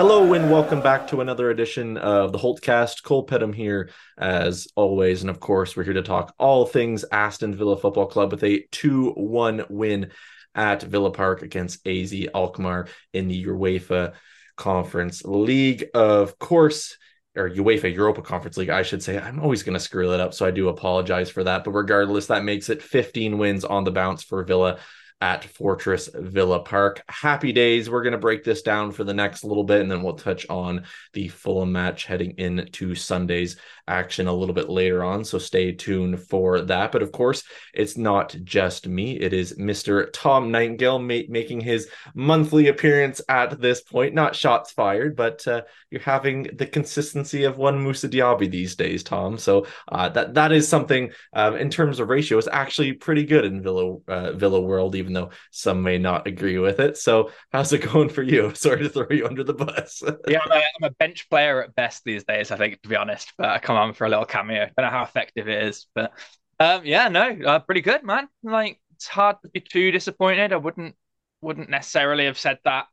Hello and welcome back to another edition of the Holtecast. Cole Pettem here, as always, and of course, we're here to talk all things Aston Villa Football Club with a two-one win at Villa Park against AZ Alkmaar in the UEFA Conference League. Of course, or UEFA Europa Conference League, I should say. I'm always going to screw that up, so I do apologize for that. But regardless, that makes it 15 wins on the bounce for Villa at Fortress Villa Park. Happy days. We're going to break this down for the next little bit, and then we'll touch on the Fulham match heading into Sunday's action a little bit later on. So stay tuned for that. But of course, it's not just me, it is Mr. Tom Nightingale ma- making his monthly appearance at this point. Not shots fired, but uh, you're having the consistency of one Moussa Diaby these days, Tom. So uh, that that is something um, in terms of ratio is actually pretty good in Villa uh, Villa world, even though some may not agree with it. So how's it going for you? Sorry to throw you under the bus. yeah, I'm a, I'm a bench player at best these days, I think, to be honest. But I come on for a little cameo. I Don't know how effective it is, but um, yeah, no, uh, pretty good, man. Like it's hard to be too disappointed. I wouldn't wouldn't necessarily have said that,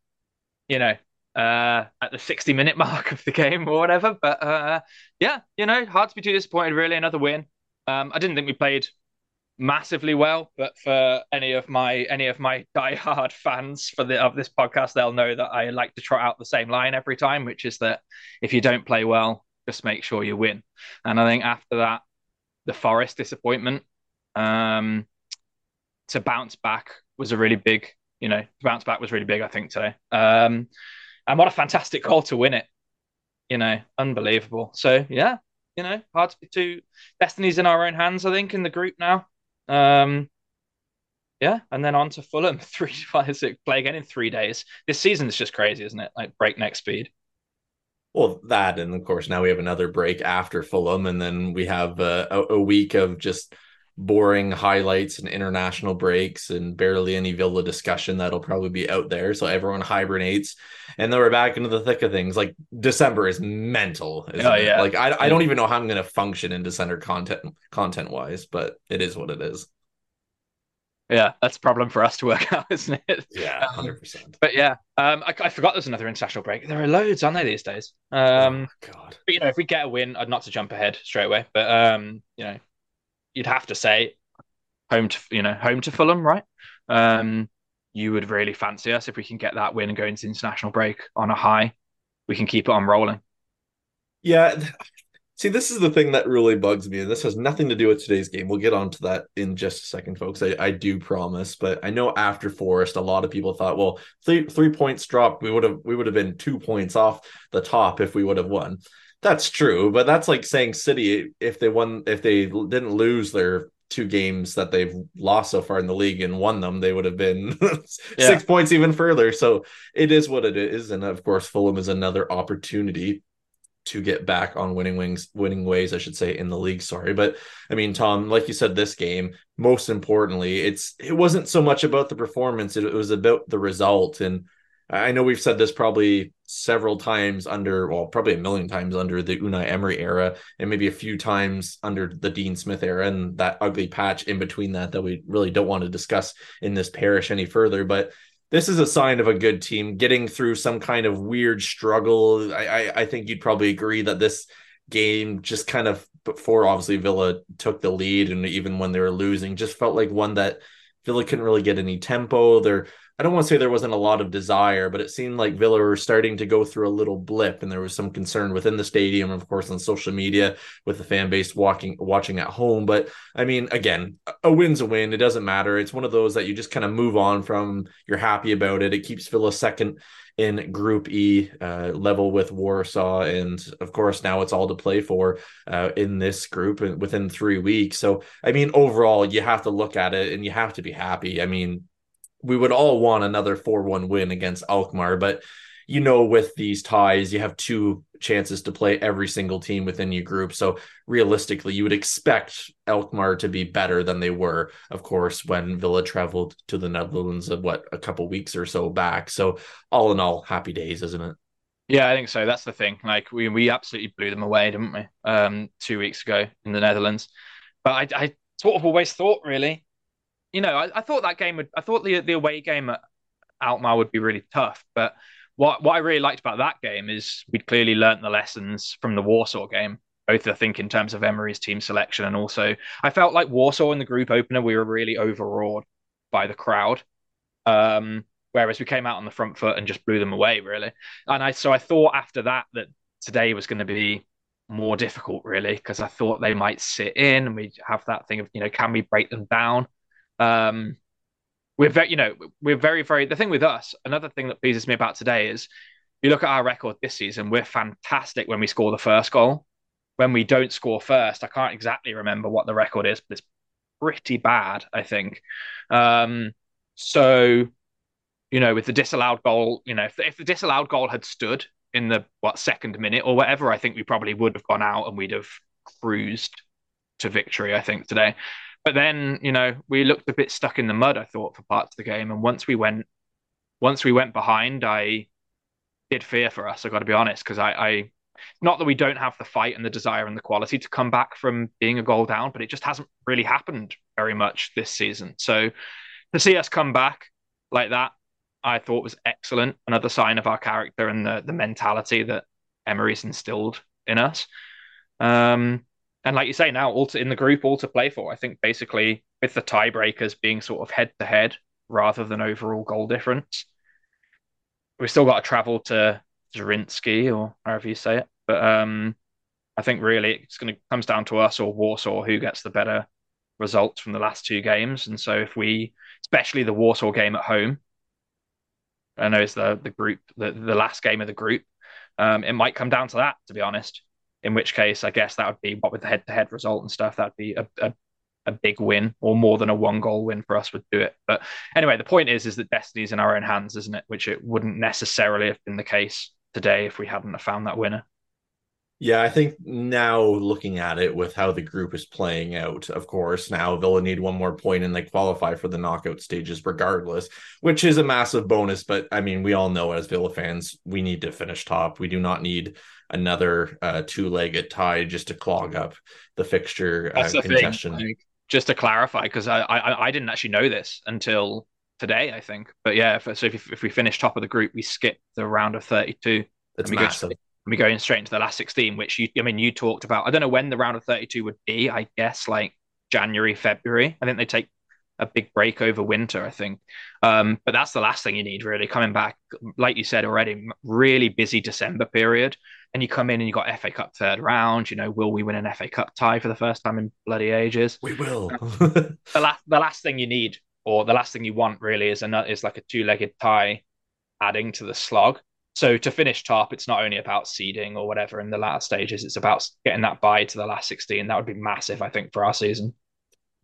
you know, uh, at the 60 minute mark of the game or whatever. But uh, yeah, you know, hard to be too disappointed. Really, another win. Um, I didn't think we played massively well, but for any of my any of my diehard fans for the of this podcast, they'll know that I like to trot out the same line every time, which is that if you don't play well, just make sure you win. And I think after that, the Forest disappointment um, to bounce back was a really big, you know, bounce back was really big, I think, today. Um, and what a fantastic goal to win it. You know, unbelievable. So, yeah, you know, hard to be too. Destiny's in our own hands, I think, in the group now. Um, yeah, and then on to Fulham, three five six play again in three days. This season is just crazy, isn't it? Like breakneck speed. Well, that, and of course, now we have another break after Fulham, and then we have uh, a, a week of just boring highlights and international breaks and barely any Villa discussion that'll probably be out there. So everyone hibernates, and then we're back into the thick of things. Like December is mental. Oh yeah. It? Like I, I don't even know how I'm going to function in December content content wise, but it is what it is. Yeah, that's a problem for us to work out, isn't it? Yeah, um, hundred um, percent. But yeah, um, I, I, forgot there's another international break. There are loads, aren't there, these days? Um, oh, God. But you know, if we get a win, I'd not to jump ahead straight away, but um, you know, you'd have to say home to you know home to Fulham, right? Um, you would really fancy us if we can get that win and go into international break on a high. We can keep it on rolling. Yeah, See, this is the thing that really bugs me, and this has nothing to do with today's game. We'll get on to that in just a second, folks. I, I do promise. But I know after Forest, a lot of people thought, well, three three points dropped, we would have we would have been two points off the top if we would have won. That's true, but that's like saying City if they won if they didn't lose their two games that they've lost so far in the league and won them, they would have been yeah. six points even further. So it is what it is, and of course, Fulham is another opportunity to get back on winning wings, winning ways, I should say, in the league. Sorry, but I mean, Tom, like you said, this game, most importantly, it's it wasn't so much about the performance; it, it was about the result. And I know we've said this probably several times under, well, probably a million times under the Unai Emery era, and maybe a few times under the Dean Smith era, and that ugly patch in between that that we really don't want to discuss in this parish any further. But this is a sign of a good team getting through some kind of weird struggle. I, I, I think you'd probably agree that this game just kind of before obviously Villa took the lead and even when they were losing, just felt like one that Villa couldn't really get any tempo. Their I don't want to say there wasn't a lot of desire, but it seemed like Villa were starting to go through a little blip, and there was some concern within the stadium, of course, on social media with the fan base walking watching at home. But I mean, again, a win's a win. It doesn't matter. It's one of those that you just kind of move on from. You're happy about it. It keeps Villa second in Group E, uh, level with Warsaw, and of course now it's all to play for uh, in this group within three weeks. So I mean, overall, you have to look at it and you have to be happy. I mean, we would all want another 4-1 win against Alkmaar, but you know with these ties you have two chances to play every single team within your group. So realistically, you would expect Alkmaar to be better than they were, of course, when Villa traveled to the Netherlands of what a couple weeks or so back. So all in all, happy days, isn't it? Yeah, I think so. That's the thing. Like we we absolutely blew them away, didn't we? Um, two weeks ago in the Netherlands. But I I sort of always thought really you know, I, I, thought that game would. I thought the the away game at Alkmaar would be really tough. But what what I really liked about that game is we'd clearly learnt the lessons from the Warsaw game. Both I think in terms of Emery's team selection and also I felt like Warsaw in the group opener we were really overawed by the crowd. Um, whereas we came out on the front foot and just blew them away really. And I so I thought after that that today was going to be more difficult really because I thought they might sit in and we have that thing of you know can we break them down um, we're very, you know, we're very, very. The thing with us, another thing that pleases me about today is, you look at our record this season. We're fantastic when we score the first goal. When we don't score first, I can't exactly remember what the record is, but it's pretty bad, I think. Um, so, you know, with the disallowed goal, you know, if, if the disallowed goal had stood in the what second minute or whatever, I think we probably would have gone out and we'd have cruised to victory. I think today. But then, you know, we looked a bit stuck in the mud, I thought, for parts of the game. And once we went once we went behind, I did fear for us, I gotta be honest, because I, I not that we don't have the fight and the desire and the quality to come back from being a goal down, but it just hasn't really happened very much this season. So to see us come back like that, I thought was excellent. Another sign of our character and the the mentality that Emery's instilled in us. Um, and like you say now, all to, in the group, all to play for. I think basically with the tiebreakers being sort of head to head rather than overall goal difference. We've still got to travel to Zrinjski or however you say it, but um, I think really it's going to comes down to us or Warsaw who gets the better results from the last two games. And so if we, especially the Warsaw game at home, I know it's the the group the, the last game of the group. Um, it might come down to that, to be honest in which case I guess that would be what with the head to head result and stuff, that'd be a, a, a big win or more than a one goal win for us would do it. But anyway, the point is is that destiny's in our own hands, isn't it? Which it wouldn't necessarily have been the case today if we hadn't found that winner. Yeah, I think now looking at it with how the group is playing out, of course, now Villa need one more point and they qualify for the knockout stages regardless, which is a massive bonus. But I mean, we all know as Villa fans, we need to finish top. We do not need another uh, two-legged tie just to clog up the fixture uh, congestion. Like, just to clarify, because I, I I didn't actually know this until today, I think. But yeah, if, so if, if we finish top of the group, we skip the round of thirty-two. That's massive. Go, we go in straight into the last 16 which you i mean you talked about i don't know when the round of 32 would be i guess like january february i think they take a big break over winter, I think. Um, but that's the last thing you need, really. Coming back, like you said already, really busy December period. And you come in and you got FA Cup third round. You know, will we win an FA Cup tie for the first time in bloody ages? We will. the last, the last thing you need, or the last thing you want, really, is a is like a two legged tie, adding to the slog. So to finish top, it's not only about seeding or whatever in the last stages. It's about getting that bye to the last sixteen. That would be massive, I think, for our season.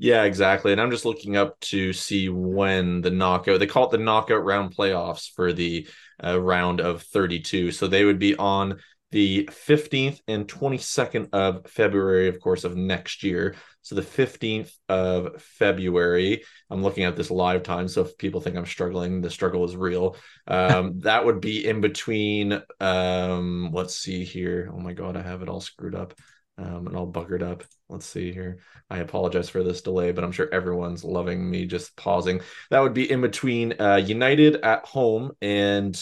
Yeah, exactly. And I'm just looking up to see when the knockout, they call it the knockout round playoffs for the uh, round of 32. So they would be on the 15th and 22nd of February, of course, of next year. So the 15th of February, I'm looking at this live time. So if people think I'm struggling, the struggle is real. Um, that would be in between, um, let's see here. Oh my God, I have it all screwed up um, and all buggered up. Let's see here. I apologize for this delay, but I'm sure everyone's loving me just pausing. That would be in between uh, United at home and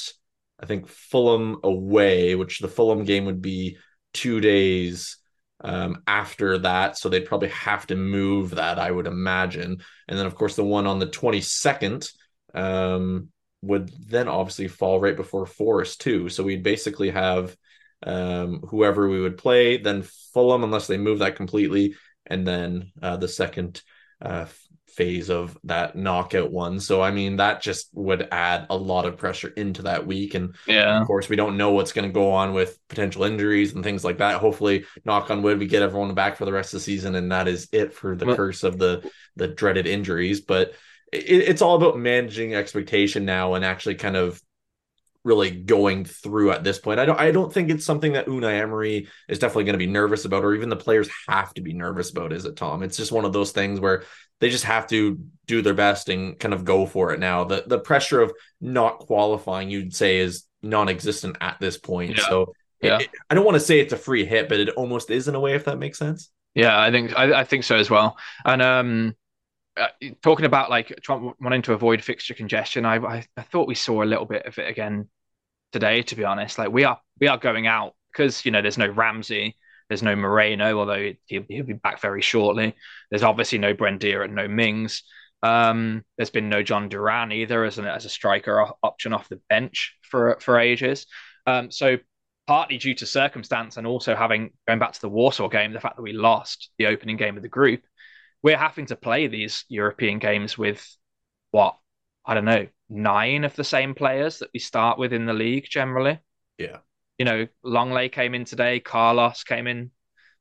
I think Fulham away, which the Fulham game would be two days um, after that. So they'd probably have to move that, I would imagine. And then, of course, the one on the 22nd. Um, would then obviously fall right before Forest too. So we'd basically have um, whoever we would play, then Fulham unless they move that completely, and then uh, the second uh, phase of that knockout one. So I mean that just would add a lot of pressure into that week. And yeah, of course we don't know what's going to go on with potential injuries and things like that. Hopefully, knock on wood, we get everyone back for the rest of the season, and that is it for the well, curse of the the dreaded injuries. But it, it's all about managing expectation now and actually kind of really going through at this point. I don't I don't think it's something that Unai Emery is definitely going to be nervous about or even the players have to be nervous about, is it Tom? It's just one of those things where they just have to do their best and kind of go for it now. The the pressure of not qualifying you'd say is non-existent at this point. Yeah. So yeah. It, I don't want to say it's a free hit, but it almost is in a way if that makes sense. Yeah, I think I, I think so as well. And um uh, talking about like Trump wanting to avoid fixture congestion, I, I, I thought we saw a little bit of it again today. To be honest, like we are we are going out because you know there's no Ramsey, there's no Moreno, although he'll, he'll be back very shortly. There's obviously no Buendia and no Mings. Um, there's been no Jhon Duran either as an as a striker option off the bench for for ages. Um, so partly due to circumstance and also having going back to the Warsaw game, the fact that we lost the opening game of the group, we're having to play these European games with what I don't know nine of the same players that we start with in the league generally. Yeah, you know, Lenglet came in today, Carlos came in.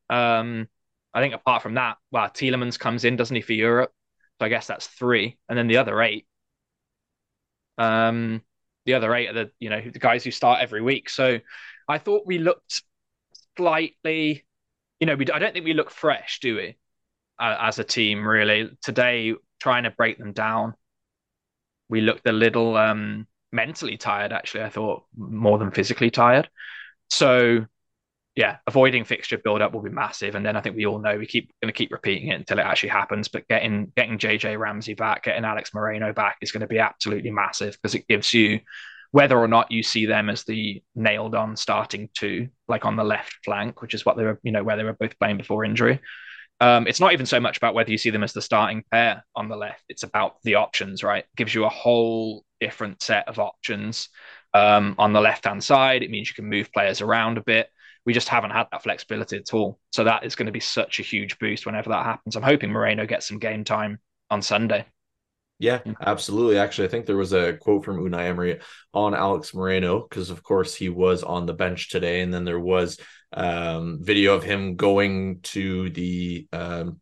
Um, I think apart from that, well, Tielemans comes in, doesn't he, for Europe? So I guess that's three, and then the other eight. Um, the other eight are the you know the guys who start every week. So I thought we looked slightly, you know, we I don't think we look fresh, do we? Uh, as a team, really. Today, trying to break them down, we looked a little um, mentally tired, actually, I thought, more than physically tired. So, yeah, avoiding fixture build up will be massive. And then I think we all know we keep going to keep repeating it until it actually happens. But getting getting JJ Ramsey back, getting Alex Moreno back is going to be absolutely massive because it gives you whether or not you see them as the nailed on starting two, like on the left flank, which is what they were, you know, where they were both playing before injury, um, it's not even so much about whether you see them as the starting pair on the left. It's about the options, right? It gives you a whole different set of options um, on the left hand side. It means you can move players around a bit. We just haven't had that flexibility at all. So that is going to be such a huge boost whenever that happens. I'm hoping Moreno gets some game time on Sunday. Yeah, absolutely. Actually, I think there was a quote from Unai Emery on Alex Moreno because, of course, he was on the bench today, and then there was um, video of him going to the um,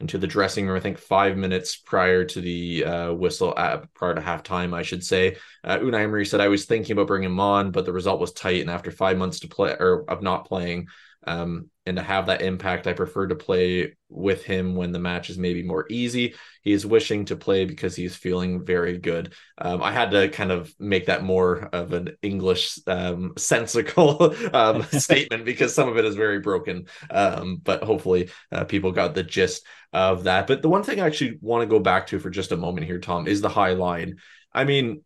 into the dressing room. I think five minutes prior to the uh, whistle, at, prior to halftime, I should say. Uh, Unai Emery said I was thinking about bringing him on, but the result was tight, and after five months to play or of not playing, um, and to have that impact, I prefer to play with him when the match is maybe more easy. He is wishing to play because he's feeling very good. Um, I had to kind of make that more of an English um, sensical um, statement because some of it is very broken. Um, but hopefully, uh, people got the gist of that. But the one thing I actually want to go back to for just a moment here, Tom, is the high line. I mean,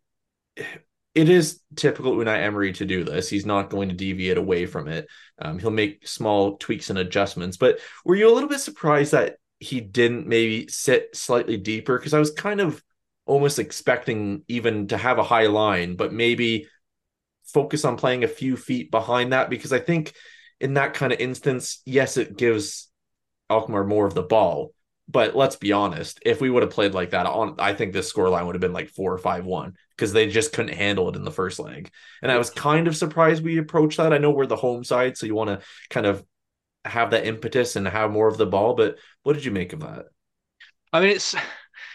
it is typical Unai Emery to do this. He's not going to deviate away from it. Um, he'll make small tweaks and adjustments. But were you a little bit surprised that he didn't maybe sit slightly deeper? Because I was kind of almost expecting even to have a high line, but maybe focus on playing a few feet behind that. Because I think in that kind of instance, yes, it gives Alkmaar more of the ball. But let's be honest, if we would have played like that on, I think this scoreline would have been like four or five one because they just couldn't handle it in the first leg. And I was kind of surprised we approached that. I know we're the home side, so you want to kind of have that impetus and have more of the ball. But what did you make of that? I mean, it's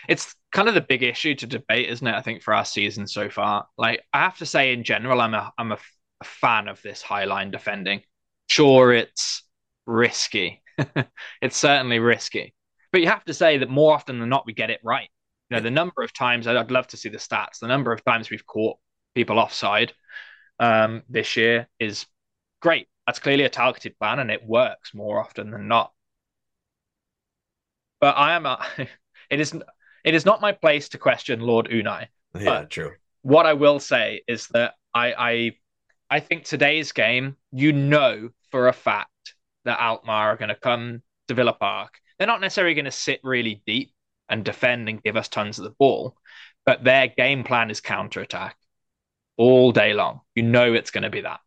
it's kind of the big issue to debate, isn't it? I think for our season so far. Like I have to say, in general, I'm a I'm a, a fan of this high line defending. Sure, it's risky. it's certainly risky but you have to say that more often than not, we get it right. You know, the number of times I'd love to see the stats. The number of times we've caught people offside um, this year is great. That's clearly a targeted ban, and it works more often than not. But I am. A, it is. It is not my place to question Lord Unai. Yeah, true. What I will say is that I, I, I think today's game, you know for a fact that Alkmaar are going to come to Villa Park they're not necessarily going to sit really deep and defend and give us tons of the ball. But their game plan is counter attack all day long. You know it's going to be that.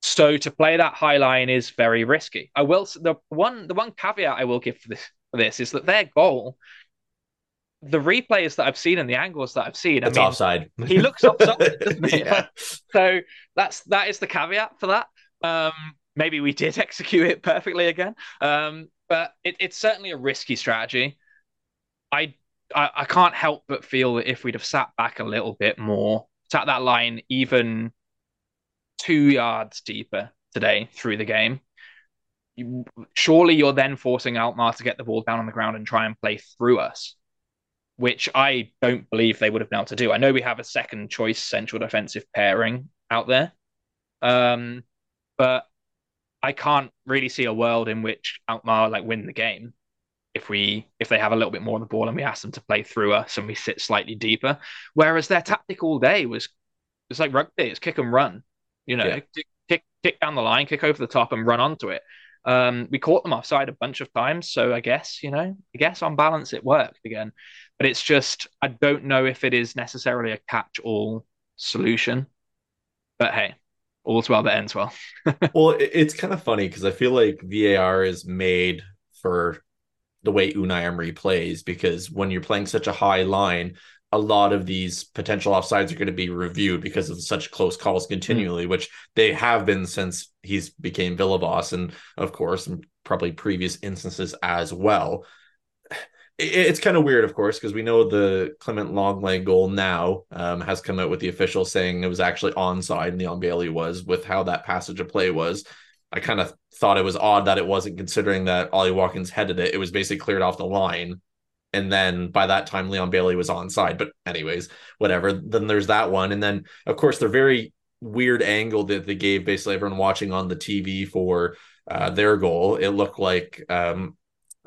So to play that high line is very risky. I will the one the one caveat I will give for this for this is that their goal, the replays that I've seen and the angles that I've seen, it's I mean, offside. he looks offside, doesn't he? yeah. So that's that is the caveat for that. Um, maybe we did execute it perfectly again, um, but it, it's certainly a risky strategy. I, I I can't help but feel that if we'd have sat back a little bit more, sat that line even two yards deeper today through the game. You, surely you're then forcing Alkmaar to get the ball down on the ground and try and play through us, which I don't believe they would have been able to do. I know we have a second choice central defensive pairing out there, um, but I can't really see a world in which Alkmaar like win the game if we if they have a little bit more on the ball and we ask them to play through us and we sit slightly deeper. Whereas their tactic all day was it's like rugby, it's kick and run. You know, yeah. kick, kick, kick down the line, kick over the top, and run onto it. Um, we caught them offside a bunch of times, so I guess you know, I guess on balance it worked again. But it's just I don't know if it is necessarily a catch-all solution. But hey, all's well that ends well. well, it's kind of funny because I feel like VAR is made for the way Unai Emery plays because when you're playing such a high line, a lot of these potential offsides are going to be reviewed because of such close calls continually, mm. which they have been since he's became Villa boss, and of course, and probably previous instances as well. It's kind of weird, of course, because we know the Clement Lenglet goal now um, has come out with the official saying it was actually onside, and Leon Bailey was with how that passage of play was. I kind of thought it was odd that it wasn't considering that Ollie Watkins headed it. It was basically cleared off the line and then by that time Leon Bailey was onside. But anyways, whatever. Then there's that one, and then of course the very weird angle that they gave basically everyone watching on the TV for uh, their goal. It looked like um,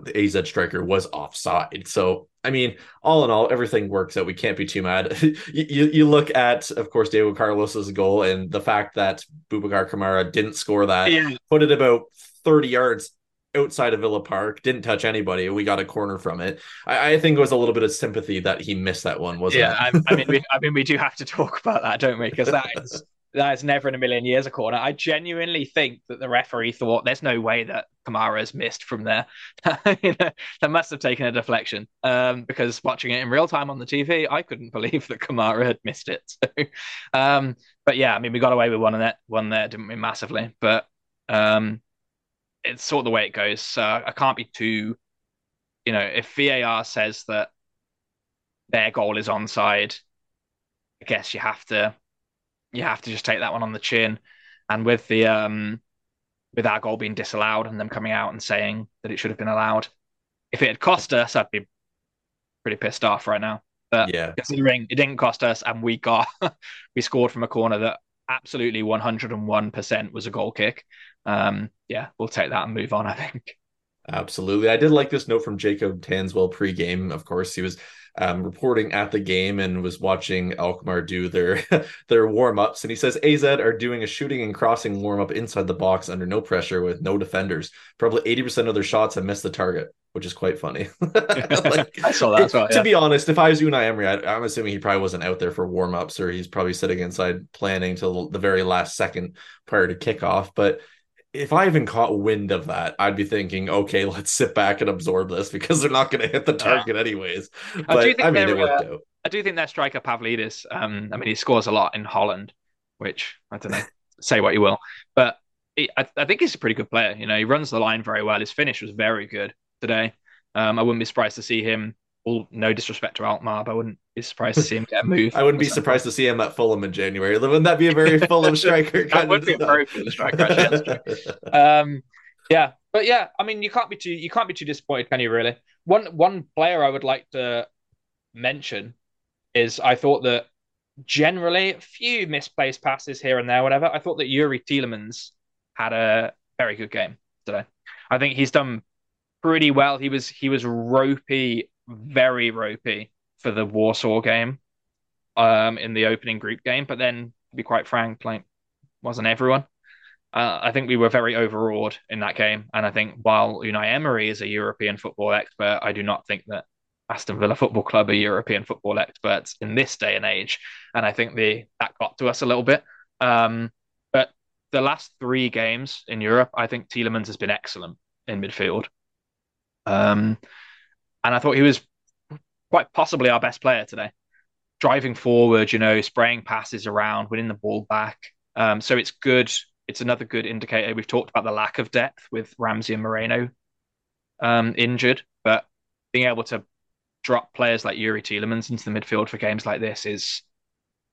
the AZ striker was offside. So I mean, all in all, everything works out. We can't be too mad. you, you look at, of course, Diego Carlos's goal and the fact that Boubacar Kamara didn't score that, yeah. put it about 30 yards outside of Villa Park, didn't touch anybody. We got a corner from it. I, I think it was a little bit of sympathy that he missed that one, wasn't yeah, it? I, mean, we, I mean, we do have to talk about that, don't we? Because that is that is never in a million years a corner. I genuinely think that the referee thought there's no way that Kamara has missed from there. you know, that must have taken a deflection. Um, because watching it in real time on the TV, I couldn't believe that Kamara had missed it. So, um, but yeah, I mean, we got away with one of that one there, didn't we? Massively, but um, it's sort of the way it goes. So I can't be too, you know, if VAR says that their goal is onside, I guess you have to you have to just take that one on the chin. And with the um with our goal being disallowed and them coming out and saying that it should have been allowed, if it had cost us, I'd be pretty pissed off right now. But yeah. considering it didn't cost us and we got we scored from a corner that absolutely 101% was a goal kick um, yeah, we'll take that and move on. I think. Absolutely, I did like this note from Jacob Tanswell pre-game. Of course, he was um, reporting at the game and was watching Alkmaar do their their warm ups. And he says AZ are doing a shooting and crossing warm up inside the box under no pressure with no defenders. Probably eighty percent of their shots have missed the target, which is quite funny. like, I saw that. Well, yeah. To be honest, if I was Unai Emery, I, am assuming he probably wasn't out there for warm ups, or he's probably sitting inside planning till the very last second prior to kickoff. But if I even caught wind of that, I'd be thinking, okay, let's sit back and absorb this because they're not going to hit the target anyways. But I, I mean, it worked uh, out. I do think that striker Pavlidis, um, I mean, he scores a lot in Holland, which I don't know, say what you will, but he, I, I, think he's a pretty good player. You know, he runs the line very well. His finish was very good today. Um, I wouldn't be surprised to see him all no disrespect to Alkmaar, but I wouldn't be surprised to see him get moved. I wouldn't be surprised to see him at Fulham in January. Wouldn't that be a very Fulham striker? that would be a very Fulham striker. Actually, um, yeah, but yeah, I mean, you can't be too you can't be too disappointed, can you? Really, one one player I would like to mention is I thought that generally a few misplaced passes here and there, whatever. I thought that Youri Tielemans had a very good game today. I think he's done pretty well. He was he was ropey very ropey for the Warsaw game um, in the opening group game. But then, to be quite frank, like wasn't everyone. Uh, I think we were very overawed in that game, and I think while Unai Emery is a European football expert, I do not think that Aston Villa Football Club are European football experts in this day and age, and I think the that got to us a little bit. Um, but the last three games in Europe, I think Tielemans has been excellent in midfield. Um, and I thought he was quite possibly our best player today, driving forward, you know, spraying passes around, winning the ball back. Um, so it's good. It's another good indicator. We've talked about the lack of depth with Ramsey and Moreno um, injured, but being able to drop players like Youri Tielemans into the midfield for games like this is,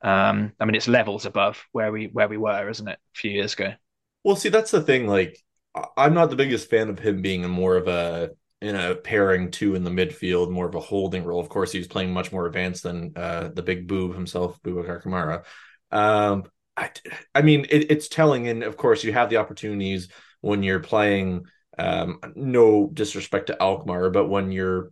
um, I mean, it's levels above where we where we were, isn't it, a few years ago? Well, see, that's the thing. Like, I'm not the biggest fan of him being more of a in a pairing two in the midfield, more of a holding role. Of course, he was playing much more advanced than uh, the big boob himself, Boubacar Kamara. Um, I, I mean, it, it's telling, and of course, you have the opportunities when you're playing. Um, no disrespect to Alkmaar, but when you're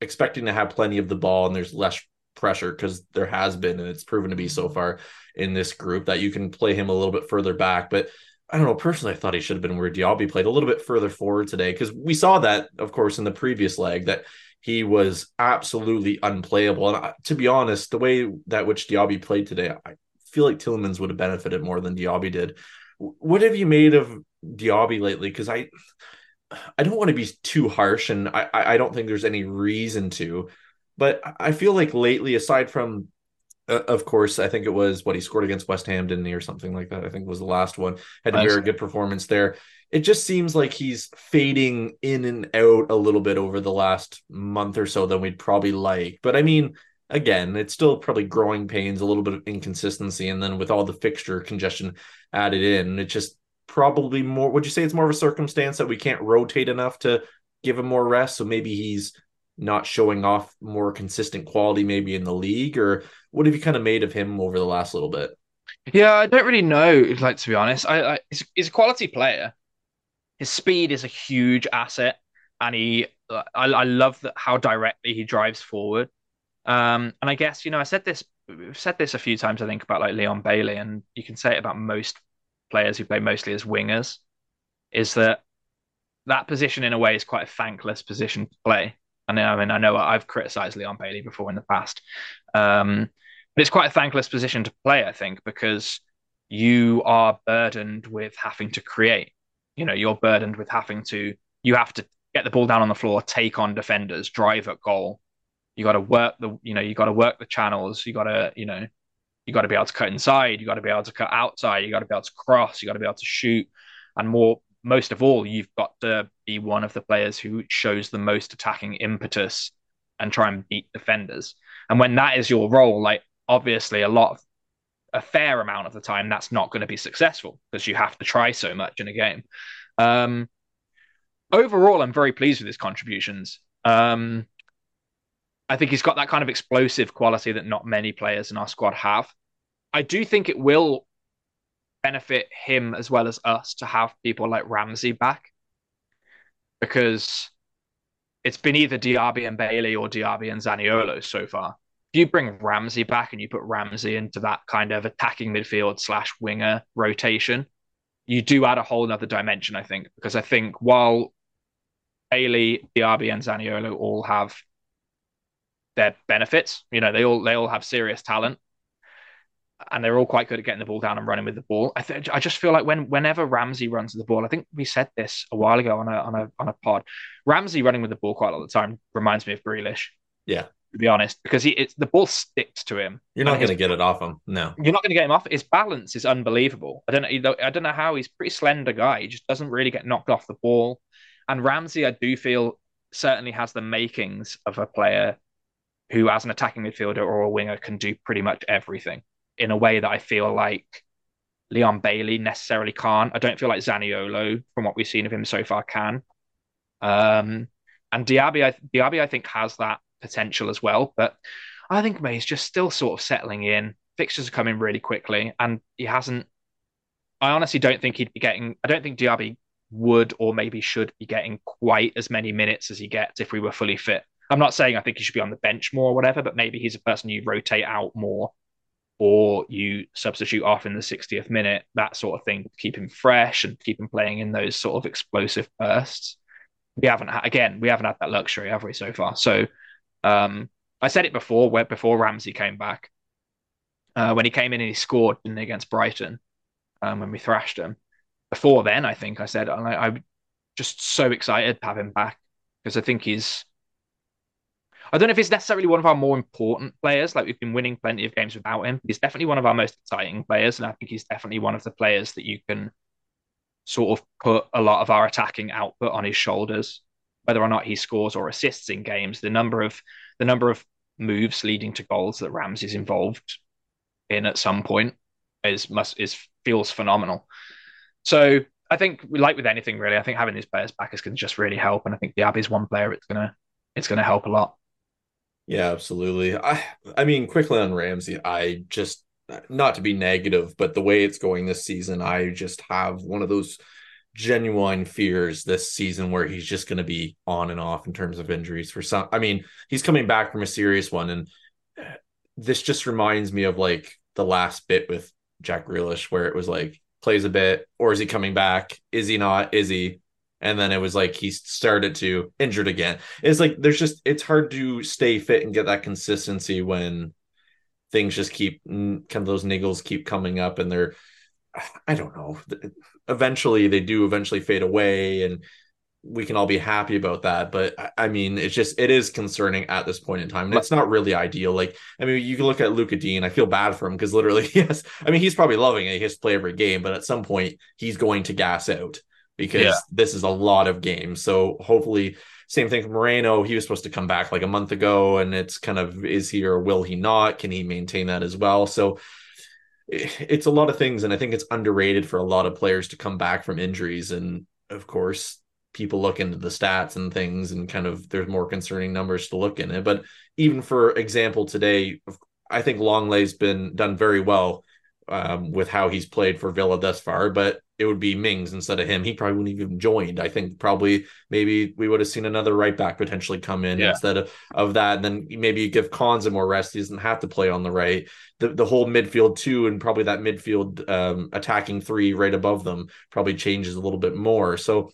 expecting to have plenty of the ball and there's less pressure because there has been and it's proven to be so far in this group that you can play him a little bit further back. But I don't know. Personally, I thought he should have been where Diaby played a little bit further forward today because we saw that, of course, in the previous leg that he was absolutely unplayable. And I, to be honest, the way that which Diaby played today, I feel like Tielemans would have benefited more than Diaby did. What have you made of Diaby lately? Because I, I don't want to be too harsh, and I, I don't think there's any reason to, but I feel like lately, aside from, uh, of course, I think it was what he scored against West Ham, didn't he, or something like that? I think was the last one. Had a very good performance there. It just seems like he's fading in and out a little bit over the last month or so than we'd probably like. But I mean, again, it's still probably growing pains, a little bit of inconsistency, and then with all the fixture congestion added in, it just probably more would you say it's more of a circumstance that we can't rotate enough to give him more rest so maybe he's not showing off more consistent quality maybe in the league or what have you kind of made of him over the last little bit? Yeah i don't really know like to be honest. I, I he's, he's a quality player. His speed is a huge asset and he i, I love that how directly he drives forward. Um and i guess you know i said this we've said this a few times i think about like leon bailey and you can say it about most players who play mostly as wingers is that that position in a way is quite a thankless position to play. And I mean, I know I've criticized Leon Bailey before in the past, um, but it's quite a thankless position to play, I think, because you are burdened with having to create. You know, you're burdened with having to, you have to get the ball down on the floor, take on defenders, drive at goal. You got to work the, you know, you got to work the channels. You got to, you know, you got to be able to cut inside, you got to be able to cut outside, you got to be able to cross, you got to be able to shoot, and more most of all, you've got to be one of the players who shows the most attacking impetus and try and beat defenders. And when that is your role, like obviously a lot of a fair amount of the time that's not going to be successful because you have to try so much in a game. Um, overall, I'm very pleased with his contributions. Um, I think he's got that kind of explosive quality that not many players in our squad have. I do think it will benefit him as well as us to have people like Ramsey back because it's been either Diaby and Bailey or Diaby and Zaniolo so far. If you bring Ramsey back and you put Ramsey into that kind of attacking midfield slash winger rotation, you do add a whole other dimension, I think, because I think while Bailey, Diaby, and Zaniolo all have their benefits, you know, they all they all have serious talent and they're all quite good at getting the ball down and running with the ball. I th- I just feel like when whenever Ramsey runs with the ball, I think we said this a while ago on a on a on a pod. Ramsey running with the ball quite a lot of the time reminds me of Grealish. Yeah, to be honest, because he it's the ball sticks to him. You're not going to get it off him. No, you're not going to get him off. His balance is unbelievable. I don't know. I don't know how he's pretty slender guy. He just doesn't really get knocked off the ball. And Ramsey, I do feel certainly has the makings of a player who, as an attacking midfielder or a winger, can do pretty much everything in a way that I feel like Leon Bailey necessarily can't. I don't feel like Zaniolo, from what we've seen of him so far, can. Um, and Diaby, I, Diaby, I think has that potential as well. But I think May's just still sort of settling in. Fixtures are coming really quickly, and he hasn't. I honestly don't think he'd be getting. I don't think Diaby would or maybe should be getting quite as many minutes as he gets if we were fully fit. I'm not saying I think he should be on the bench more or whatever, but maybe he's a person you rotate out more or you substitute off in the 60th minute, that sort of thing, keep him fresh and keep him playing in those sort of explosive bursts. We haven't, had, again, we haven't had that luxury, have we, so far? So Um, I said it before, where before Ramsey came back, uh, when he came in and he scored against Brighton, um, when we thrashed him. Before then, I think I said I, I'm just so excited to have him back because I think he's. I don't know if he's necessarily one of our more important players. Like we've been winning plenty of games without him. He's definitely one of our most exciting players, and I think he's definitely one of the players that you can sort of put a lot of our attacking output on his shoulders. Whether or not he scores or assists in games, the number of the number of moves leading to goals that Ramsey's involved in at some point is must is feels phenomenal. So I think like with anything really, I think having these players back is going to just really help, and I think Diaby's one player it's gonna it's gonna help a lot. Yeah, absolutely. I I mean, quickly on Ramsey, I just not to be negative, but the way it's going this season, I just have one of those genuine fears this season where he's just going to be on and off in terms of injuries for some. I mean, he's coming back from a serious one, and eh, this just reminds me of like the last bit with Jack Grealish, where it was like plays a bit, or is he coming back? Is he not? Is he? And then it was like he started to injured again. It's like there's just it's hard to stay fit and get that consistency when things just keep kind of those niggles keep coming up and they're I don't know. Eventually they do eventually fade away and we can all be happy about that. But I mean, it's just it is concerning at this point in time. And it's not really ideal. Like, I mean, you can look at Lucas Digne I feel bad for him because literally, yes, I mean, he's probably loving it. He has to play every game, but at some point he's going to gas out because yeah. this is a lot of games. So hopefully, same thing for Moreno. He was supposed to come back like a month ago, and it's kind of is he or will he not? Can he maintain that as well? So it's a lot of things, and I think it's underrated for a lot of players to come back from injuries. And of course, people look into the stats and things and kind of there's more concerning numbers to look in it. But even for example, today, I think Lenglet's been done very well um, with how he's played for Villa thus far, but it would be Mings instead of him. He probably wouldn't even joined. I think probably maybe we would have seen another right back potentially come in yeah. instead of, of that. And then maybe you give Konsa more rest. He doesn't have to play on the right. The the whole midfield two and probably that midfield um, attacking three right above them probably changes a little bit more. So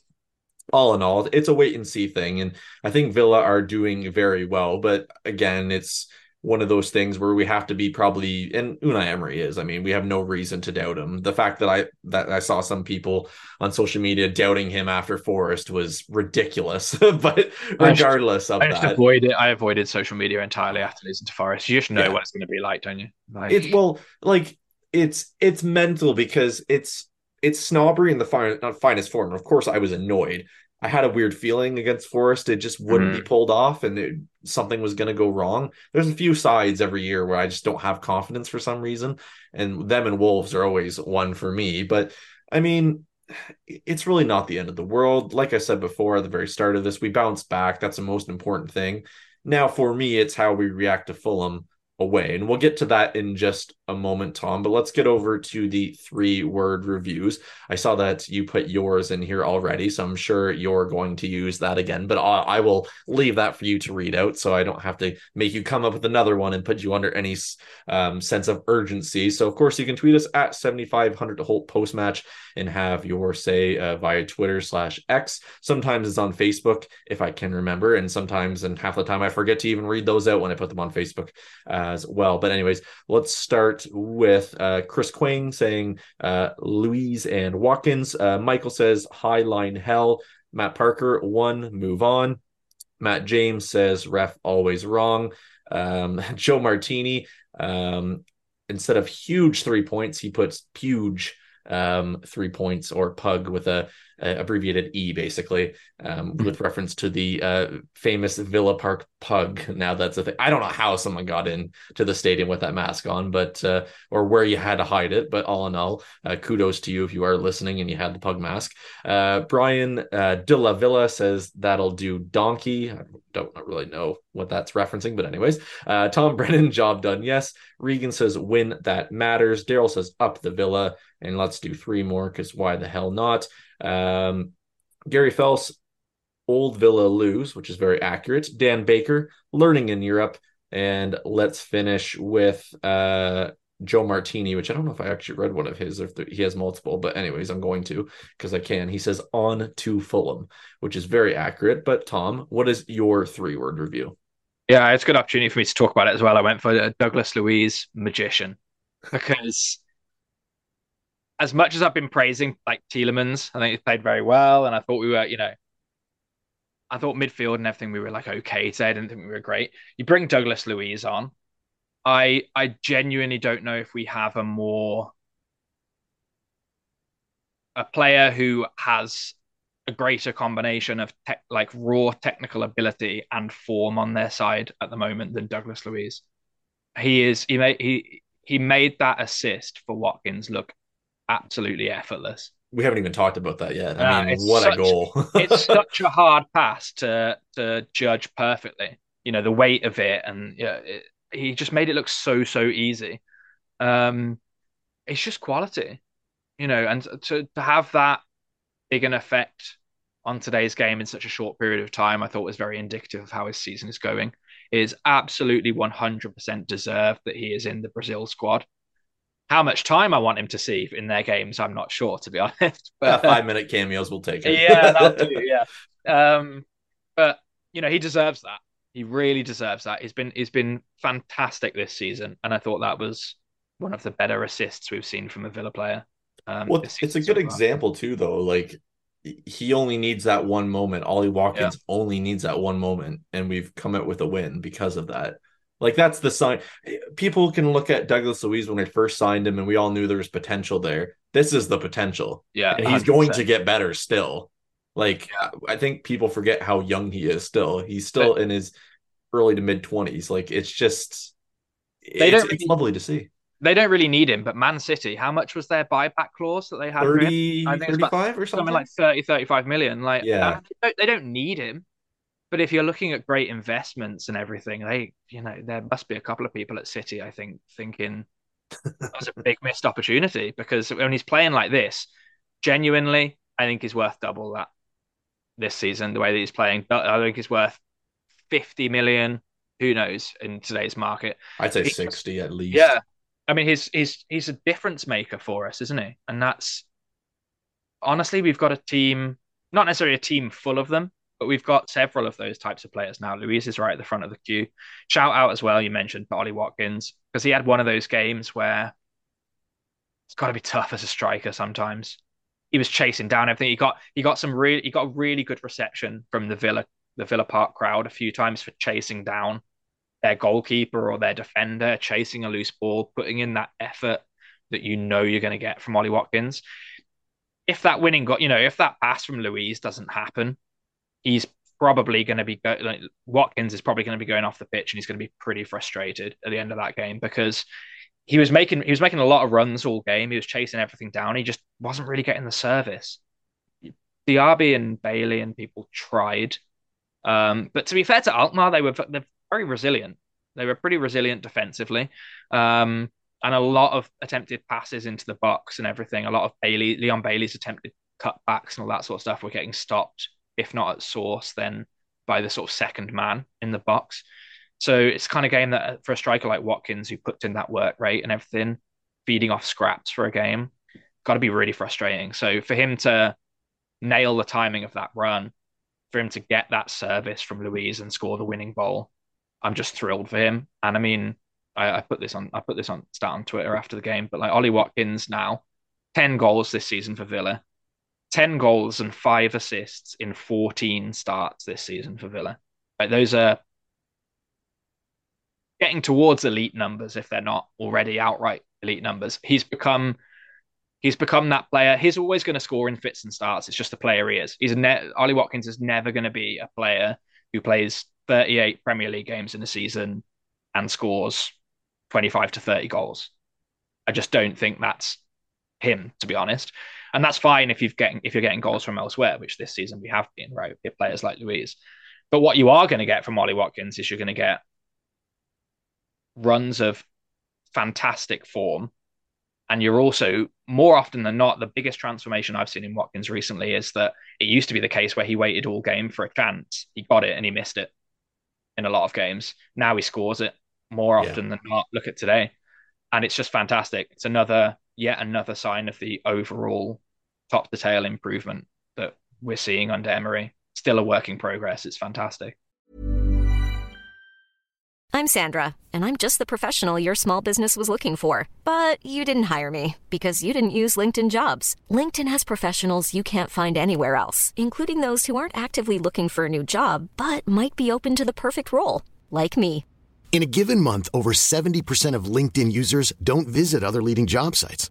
all in all, it's a wait and see thing. And I think Villa are doing very well. But again, it's one of those things where we have to be probably and Unai Emery is. I mean, we have no reason to doubt him. The fact that I that I saw some people on social media doubting him after Forest was ridiculous. but regardless I just, of I just that, avoided I avoided social media entirely after losing to Forest. You just know yeah. what it's going to be like, don't you? Like... It's well, like it's it's mental because it's it's snobbery in the not finest form. Of course, I was annoyed. I had a weird feeling against Forest. It just wouldn't mm-hmm. be pulled off, and it, something was going to go wrong. There's a few sides every year where I just don't have confidence for some reason, and them and Wolves are always one for me. But I mean, it's really not the end of the world. Like I said before at the very start of this, we bounce back. That's the most important thing. Now, for me, it's how we react to Fulham away. And we'll get to that in just a moment, Tom. But let's get over to the three word reviews. I saw that you put yours in here already, so I'm sure you're going to use that again. But I, will leave that for you to read out so I don't have to make you come up with another one and put you under any um, sense of urgency. So, of course, you can tweet us at 7500 to Holte post match and have your say uh, via Twitter slash X. Sometimes it's on Facebook if I can remember, and sometimes and half the time I forget to even read those out when I put them on Facebook as well. But anyways, let's start with uh, Chris Quang saying uh, Luiz and Watkins. Uh, Michael says high line hell. Matt Parker one move on. Matt James says ref always wrong. Um, Joe Martini um, instead of huge three points, he puts huge um, three points or pug with a abbreviated E, basically, um, hmm. with reference to the uh, famous Villa Park pug. Now that's a thing. I don't know how someone got in to the stadium with that mask on, but uh, or where you had to hide it. But all in all, uh, kudos to you if you are listening and you had the pug mask. Uh, Brian uh, De La Villa says that'll do donkey. I don't really know what that's referencing, but anyways, uh, Tom Brennan, job done. Yes. Regan says win that matters. Daryl says up the Villa and let's do three more because why the hell not? Um, Gary Fels, Old Villa lose, which is very accurate. Dan Baker, learning in Europe, and let's finish with uh, Joe Martini, which I don't know if I actually read one of his, if he has multiple, but anyways, I'm going to because I can. He says on to Fulham, which is very accurate. But Tom, what is your three word review? Yeah, it's a good opportunity for me to talk about it as well. I went for Douglas Luiz, magician because as much as I've been praising like Tielemans, I think he's played very well, and I thought we were, you know, I thought midfield and everything we were like okay today. I didn't think we were great. You bring Douglas Luiz on. I I genuinely don't know if we have a more a player who has a greater combination of tech, like raw technical ability and form on their side at the moment than Douglas Luiz. He is he made he he made that assist for Watkins look absolutely effortless. We haven't even talked about that yet. I mean, what such, a goal! it's such a hard pass to to judge perfectly. You know the weight of it, and yeah, it, he just made it look so so easy. Um, it's just quality, you know, and to to have that big an effect on today's game in such a short period of time, I thought was very indicative of how his season is going. It is absolutely 100% deserved that he is in the Brazil squad. How much time I want him to see in their games, I'm not sure, to be honest. But yeah, five minute cameos will take it. yeah, that'll do. Yeah, um, but you know he deserves that. He really deserves that. He's been he's been fantastic this season, and I thought that was one of the better assists we've seen from a Villa player. Um, well, it's a good so example too, though. Like he only needs that one moment. Ollie Watkins yeah. only needs that one moment, and we've come out with a win because of that. Like that's the sign. People can look at Douglas Luiz when they first signed him, and we all knew there was potential there. This is the potential. Yeah, and he's 100%. going to get better still. Like yeah. I think people forget how young he is. Still, he's still but, in his early to mid twenties. Like it's just, they it's, don't, it's lovely to see. They don't really need him, but Man City, how much was their buyback clause that they had? 30, I think 35 or something? something like 30, 35 million. Like, yeah, they don't, they don't need him. But if you're looking at great investments and everything, they, you know, there must be a couple of people at City, I think, thinking that was a big missed opportunity because when he's playing like this, genuinely, I think he's worth double that this season. The way that he's playing, I think he's worth 50 million. Who knows in today's market? I'd say 60 at least. Yeah. I mean, he's he's he's a difference maker for us, isn't he? And that's honestly, we've got a team, not necessarily a team full of them, but we've got several of those types of players now. Luiz is right at the front of the queue. Shout out as well, you mentioned Ollie Watkins, because he had one of those games where it's got to be tough as a striker sometimes. He was chasing down everything. He got he got some really he got really good reception from the Villa the Villa Park crowd a few times for chasing down their goalkeeper or their defender, chasing a loose ball, putting in that effort that you know you're going to get from Ollie Watkins. If that winning got, you know, if that pass from Luiz doesn't happen, he's probably going to be like, Watkins is probably going to be going off the pitch and he's going to be pretty frustrated at the end of that game because he was making he was making a lot of runs all game. He was chasing everything down. He just wasn't really getting the service. the Diaby and Bailey and people tried, um, but to be fair to Alkmaar, they were they're very resilient. They were pretty resilient defensively, um, and a lot of attempted passes into the box and everything. A lot of Bailey, Leon Bailey's attempted cutbacks and all that sort of stuff were getting stopped if not at source, then by the sort of second man in the box. So it's kind of game that uh, for a striker like Watkins, who puts in that work rate and everything, feeding off scraps for a game, got to be really frustrating. So for him to nail the timing of that run, for him to get that service from Luiz and score the winning goal, I'm just thrilled for him. And I mean, I, I put this on I put this on start on Twitter after the game, but like Ollie Watkins now, 10 goals this season for Villa. 10 goals and five assists in 14 starts this season for Villa. Like those are getting towards elite numbers if they're not already outright elite numbers. He's become he's become that player. He's always going to score in fits and starts. It's just the player he is. He's ne- Ollie Watkins is never going to be a player who plays 38 Premier League games in a season and scores 25 to 30 goals. I just don't think that's him, to be honest and that's fine if you've getting if you're getting goals from elsewhere, which this season we have been, right? With players like Luiz. But what you are going to get from Ollie Watkins is you're going to get runs of fantastic form. And you're also, more often than not, the biggest transformation I've seen in Watkins recently is that it used to be the case where he waited all game for a chance. He got it and he missed it in a lot of games. Now he scores it more often yeah. than not. Look at today. And it's just fantastic. It's another yet another sign of the overall top to tail improvement that we're seeing under Emery. Still a work in progress. It's fantastic. I'm Sandra, and I'm just the professional your small business was looking for. But you didn't hire me because you didn't use LinkedIn jobs. LinkedIn has professionals you can't find anywhere else, including those who aren't actively looking for a new job but might be open to the perfect role, like me. In a given month, over 70% of LinkedIn users don't visit other leading job sites.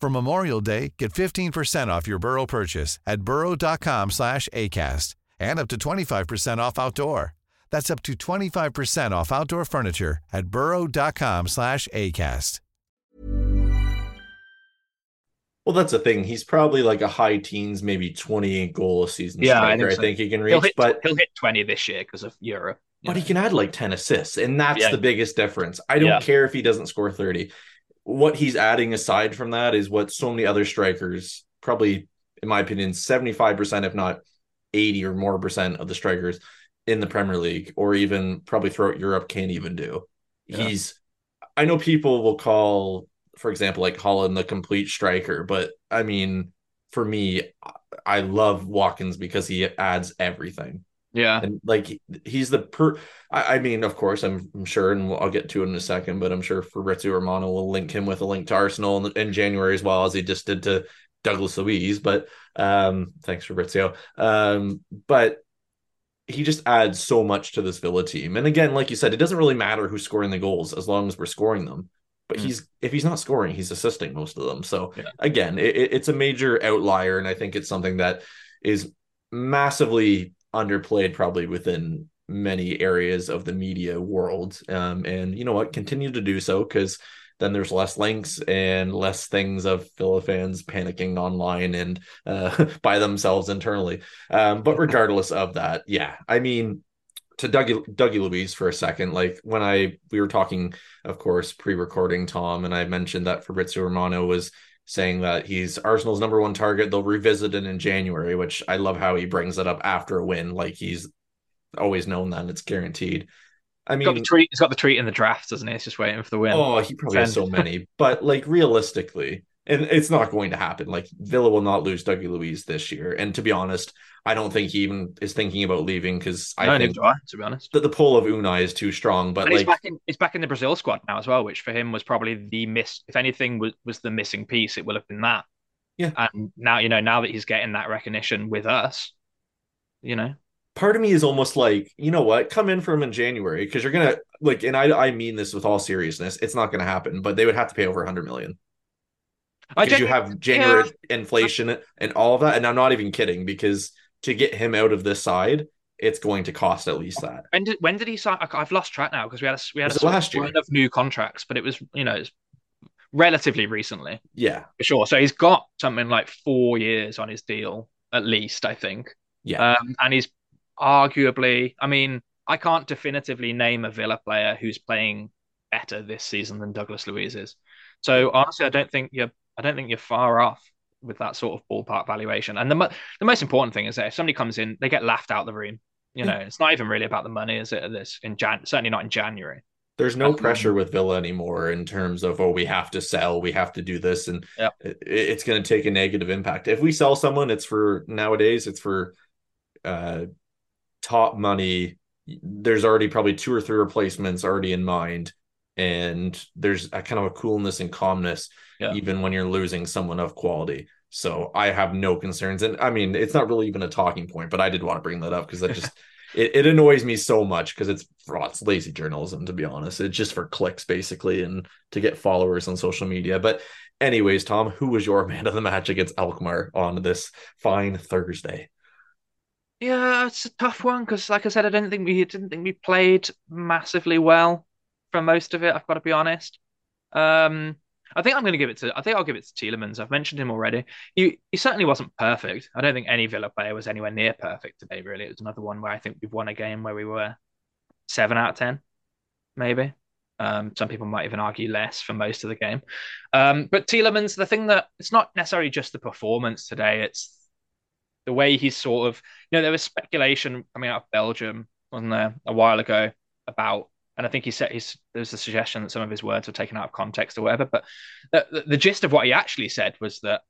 For Memorial Day, get 15% off your Burrow purchase at burrow.com slash ACAST and up to 25% off outdoor. That's up to 25% off outdoor furniture at burrow.com slash ACAST. Well, that's the thing. He's probably like a high teens, maybe 28 goal a season. Yeah, I striker, think I think he can reach, He'll hit, but he'll hit 20 this year because of Europe. you but he can add like 10 assists, and that's Yeah. the biggest difference. I don't Yeah. care if he doesn't score 30. What he's adding aside from that is what so many other strikers, probably in my opinion, 75%, if not 80 or more percent of the strikers in the Premier League or even probably throughout Europe can't even do. Yeah. He's I know people will call, for example, like Haaland the complete striker, but I mean, for me, I love Watkins because he adds everything Yeah. and like he's the per I, I mean of course I'm, I'm sure and I'll get to it in a second but I'm sure Fabrizio Romano will link him with a link to Arsenal in, in January as well as he just did to Douglas Luiz but um thanks Fabrizio um but he just adds so much to this Villa team and again like you said it doesn't really matter who's scoring the goals as long as we're scoring them but Mm. he's if he's not scoring he's assisting most of them so Yeah. again it- it's a major outlier and I think it's something that is massively underplayed probably within many areas of the media world. Um, and you know what? Continue to do so because then there's less links and less things of Villa fans panicking online and uh, by themselves internally. Um, but regardless of that yeah I mean to Dougie, Dougie Luiz for a second like when I we were talking of course pre-recording Tom and I mentioned that Fabrizio Romano was saying that he's Arsenal's number one target. They'll revisit it in January, which I love how he brings it up after a win. Like he's always known that it's guaranteed. I He's got the mean, treat. He's got the treat in the draft, doesn't he? He's just waiting for the win. oh, he probably has so many, but like realistically, and it's not going to happen. Like Villa will not lose Dougie Luiz this year. And to be honest, I don't think he even is thinking about leaving because I no, think I, to be honest. that the pull of Unai is too strong. But And like, back in. He's back in the Brazil squad now as well, which for him was probably the miss. If anything was was the missing piece, it will have been that. Yeah. And now you know now that he's getting that recognition with us, you know. part of me is almost like, you know what, come in for him in January because you're gonna like, and I I mean this with all seriousness, it's not gonna happen, but they would have to pay over 100 million I because you have January inflation and all of that, and I'm not even kidding because to get him out of this side, it's going to cost at least that. When did when did he sign? I've lost track now because we had a we had Was a last year? of new contracts, but it was you know it's relatively recently Yeah, for sure. So he's got something like four years on his deal at least, I think. yeah, Um, and he's arguably, I mean, I can't definitively name a Villa player who's playing better this season than Douglas Luiz is. So honestly, I don't think you're, I don't think you're far off with that sort of ballpark valuation. And the mo- the most important thing is that if somebody comes in, they get laughed out of the room. You know, it's not even really about the money, is it? This in Jan, certainly not in January. There's no Um, pressure with Villa anymore in terms of oh we have to sell, we have to do this, and Yep. it, it's going to take a negative impact. If we sell someone, it's for nowadays, it's for uh, top money. There's already probably two or three replacements already in mind, and there's a kind of a coolness and calmness Yeah. even when you're losing someone of quality. So I have no concerns, and I mean it's not really even a talking point, but I did want to bring that up because that just it, it annoys me so much because it's well, it's lazy journalism to be honest. It's just for clicks basically and to get followers on social media. But anyways, Tom, who was your man of the match against Alkmaar on this fine Thursday? Yeah, it's a tough one because, like I said, I didn't think we didn't think we played massively well for most of it. I've got to be honest. Um, I think I'm going to give it to. I think I'll give it to Tielemans. I've mentioned him already. He he certainly wasn't perfect. I don't think any Villa player was anywhere near perfect today. Really, it was another one where I think we've won a game where we were seven out of ten, maybe. Um, some people might even argue less for most of the game. Um, but Tielemans, the thing that it's not necessarily just the performance today, it's the way he's sort of, you know, there was speculation coming out of Belgium, wasn't there, a while ago about, and I think he said he's, there's a suggestion that some of his words were taken out of context or whatever. But the, the, the gist of what he actually said was that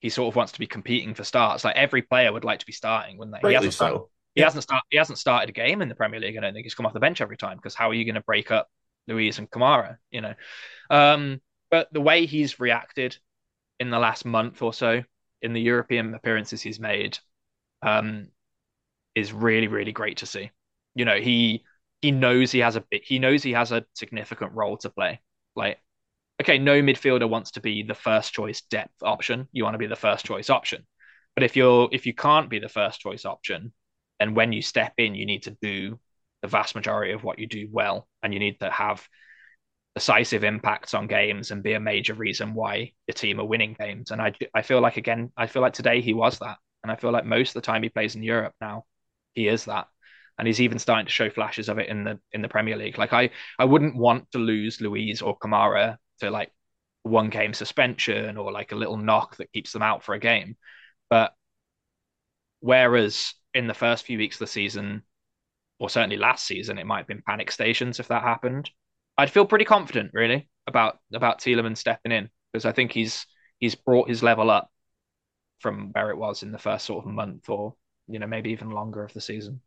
he sort of wants to be competing for starts. Like every player would like to be starting, wouldn't they? Rightly he hasn't so. started, he hasn't started. He hasn't started a game in the Premier League. I don't think he's come off the bench every time because how are you going to break up Luiz and Kamara? You know, um, but the way he's reacted in the last month or so in the European appearances he's made, um, is really really great to see. You know, he he knows he has a bit. He knows he has a significant role to play. Like okay, no midfielder wants to be the first choice depth option. You want to be the first choice option. But if you're if you can't be the first choice option, then when you step in, you need to do the vast majority of what you do well, and you need to have decisive impacts on games and be a major reason why the team are winning games. And I I feel like again, I feel like today he was that, and I feel like most of the time he plays in Europe now, he is that. And he's even starting to show flashes of it in the in the Premier League. Like I, I wouldn't want to lose Luiz or Kamara to like one game suspension or like a little knock that keeps them out for a game. But whereas in the first few weeks of the season, or certainly last season, it might have been panic stations if that happened. I'd feel pretty confident really about about Tielemans stepping in because I think he's he's brought his level up from where it was in the first sort of month or you know maybe even longer of the season.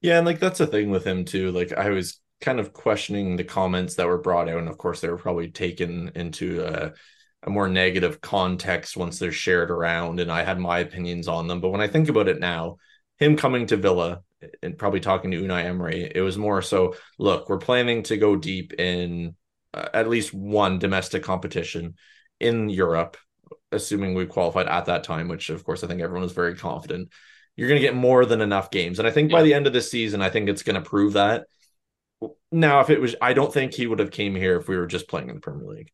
Yeah, and like that's the thing with him too. Like I was kind of questioning the comments that were brought out, and of course they were probably taken into a, a more negative context once they're shared around, and I had my opinions on them. But when I think about it now, him coming to Villa and probably talking to Unai Emery, it was more so, look, we're planning to go deep in uh, at least one domestic competition in Europe, assuming we qualified at that time, which of course I think everyone was very confident. You're going to get more than enough games. And I think by the end of this season, I think it's going to prove that. Now, if it was, I don't think he would have came here if we were just playing in the Premier League.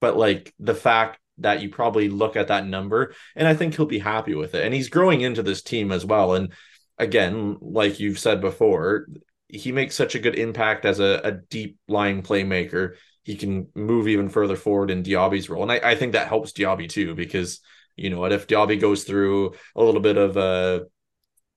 But like the fact that you probably look at that number, and I think he'll be happy with it. And he's growing into this team as well. And again, like you've said before, he makes such a good impact as a, a deep line playmaker. He can move even further forward in Diaby's role. And I, I think that helps Diaby too, because you know what, if Diaby goes through a little bit of a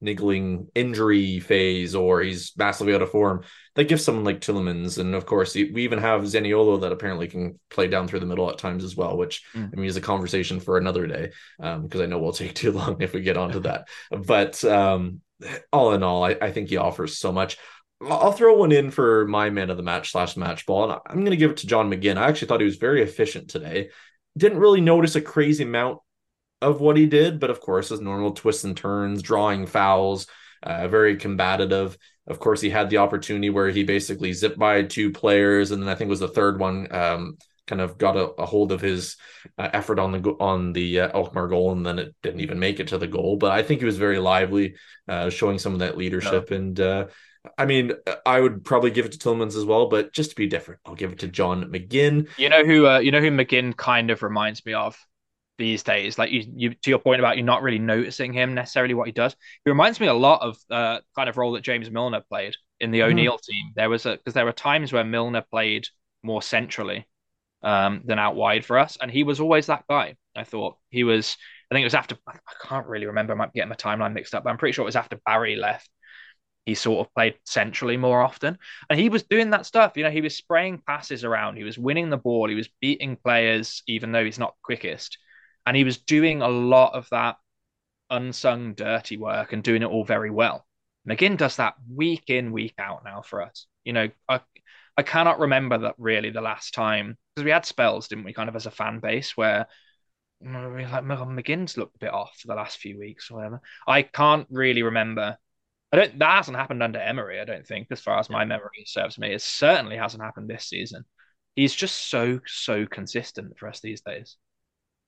niggling injury phase or he's massively out of form, that gives someone like Tielemans. And of course, we even have Zaniolo that apparently can play down through the middle at times as well, which mm. I mean is a conversation for another day because um, I know we'll take too long if we get onto that. But um, all in all, I, I think he offers so much. I'll throw one in for my man of the match slash match ball, and I'm going to give it to John McGinn. I actually thought he was very efficient today. Didn't really notice a crazy amount of what he did, but of course, his normal twists and turns, drawing fouls, uh, very combative. Of course, he had the opportunity where he basically zipped by two players, and then I think it was the third one. Um, kind of got a, a hold of his uh, effort on the on the uh, Alkmaar goal, and then it didn't even make it to the goal. But I think he was very lively, uh, showing some of that leadership. No. And uh, I mean, I would probably give it to Tielemans as well, but just to be different, I'll give it to John McGinn. You know who? Uh, you know who McGinn kind of reminds me of these days. Like you, you to your point about you not really noticing him necessarily what he does. He reminds me a lot of uh kind of role that James Milner played in the mm. O'Neill team. There was a because there were times where Milner played more centrally um, than out wide for us, and he was always that guy. I thought he was. I think it was after I can't really remember. I might be getting my timeline mixed up, but I'm pretty sure it was after Barry left. He sort of played centrally more often, and he was doing that stuff. You know, he was spraying passes around. He was winning the ball. He was beating players, even though he's not quickest and he was doing a lot of that unsung dirty work and doing it all very well. McGinn does that week in, week out now for us. You know, I I cannot remember that really the last time because we had spells, didn't we, kind of as a fan base where we like McGinn's looked a bit off for the last few weeks or whatever. I can't really remember. I don't. That hasn't happened under Emery. I don't think, as far as my memory serves me, it certainly hasn't happened this season. He's just so so consistent for us these days.